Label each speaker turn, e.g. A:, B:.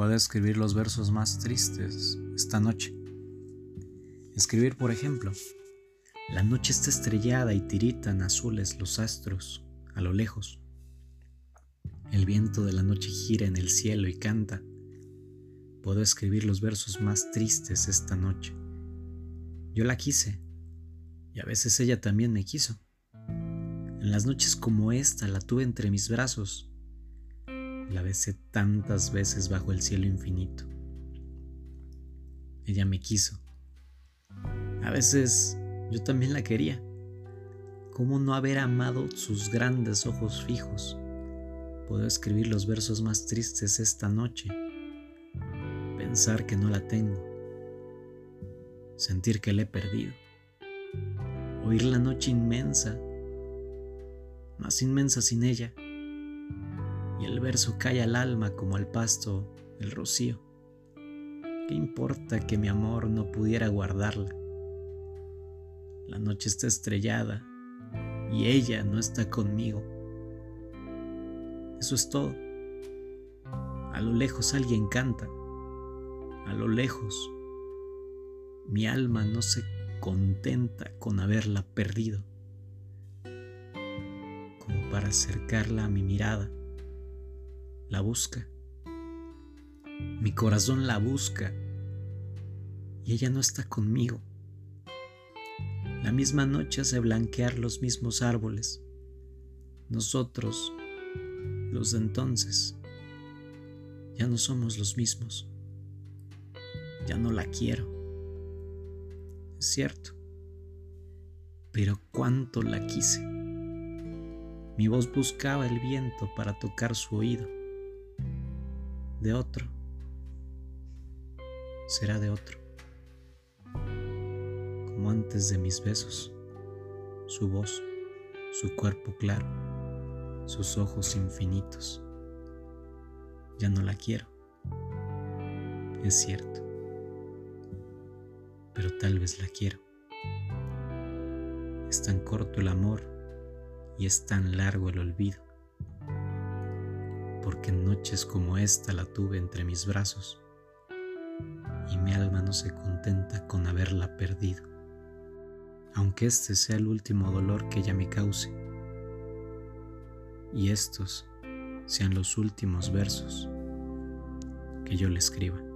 A: Puedo escribir los versos más tristes esta noche. Escribir, por ejemplo, la noche está estrellada y tiritan azules los astros a lo lejos. El viento de la noche gira en el cielo y canta. Puedo escribir los versos más tristes esta noche. Yo la quise y a veces ella también me quiso. En las noches como esta la tuve entre mis brazos la besé tantas veces bajo el cielo infinito. Ella me quiso. A veces yo también la quería. ¿Cómo no haber amado sus grandes ojos fijos? Puedo escribir los versos más tristes esta noche. Pensar que no la tengo. Sentir que la he perdido. Oír la noche inmensa, más inmensa sin ella y el verso cae al alma como al pasto el rocío. ¿Qué importa que mi amor no pudiera guardarla? La noche está estrellada y ella no está conmigo. Eso es todo. A lo lejos alguien canta. A lo lejos mi alma no se contenta con haberla perdido. Como para acercarla a mi mirada la busca. Mi corazón la busca y ella no está conmigo. La misma noche hace blanquear los mismos árboles. Nosotros, los de entonces, ya no somos los mismos. Ya no la quiero. Es cierto. Pero cuánto la quise. Mi voz buscaba el viento para tocar su oído de otro. Será de otro. Como antes de mis besos, su voz, su cuerpo claro, sus ojos infinitos. Ya no la quiero. Es cierto. Pero tal vez la quiero. Es tan corto el amor y es tan largo el olvido porque en noches como esta la tuve entre mis brazos y mi alma no se contenta con haberla perdido, aunque este sea el último dolor que ella me cause y estos sean los últimos versos que yo le escriba.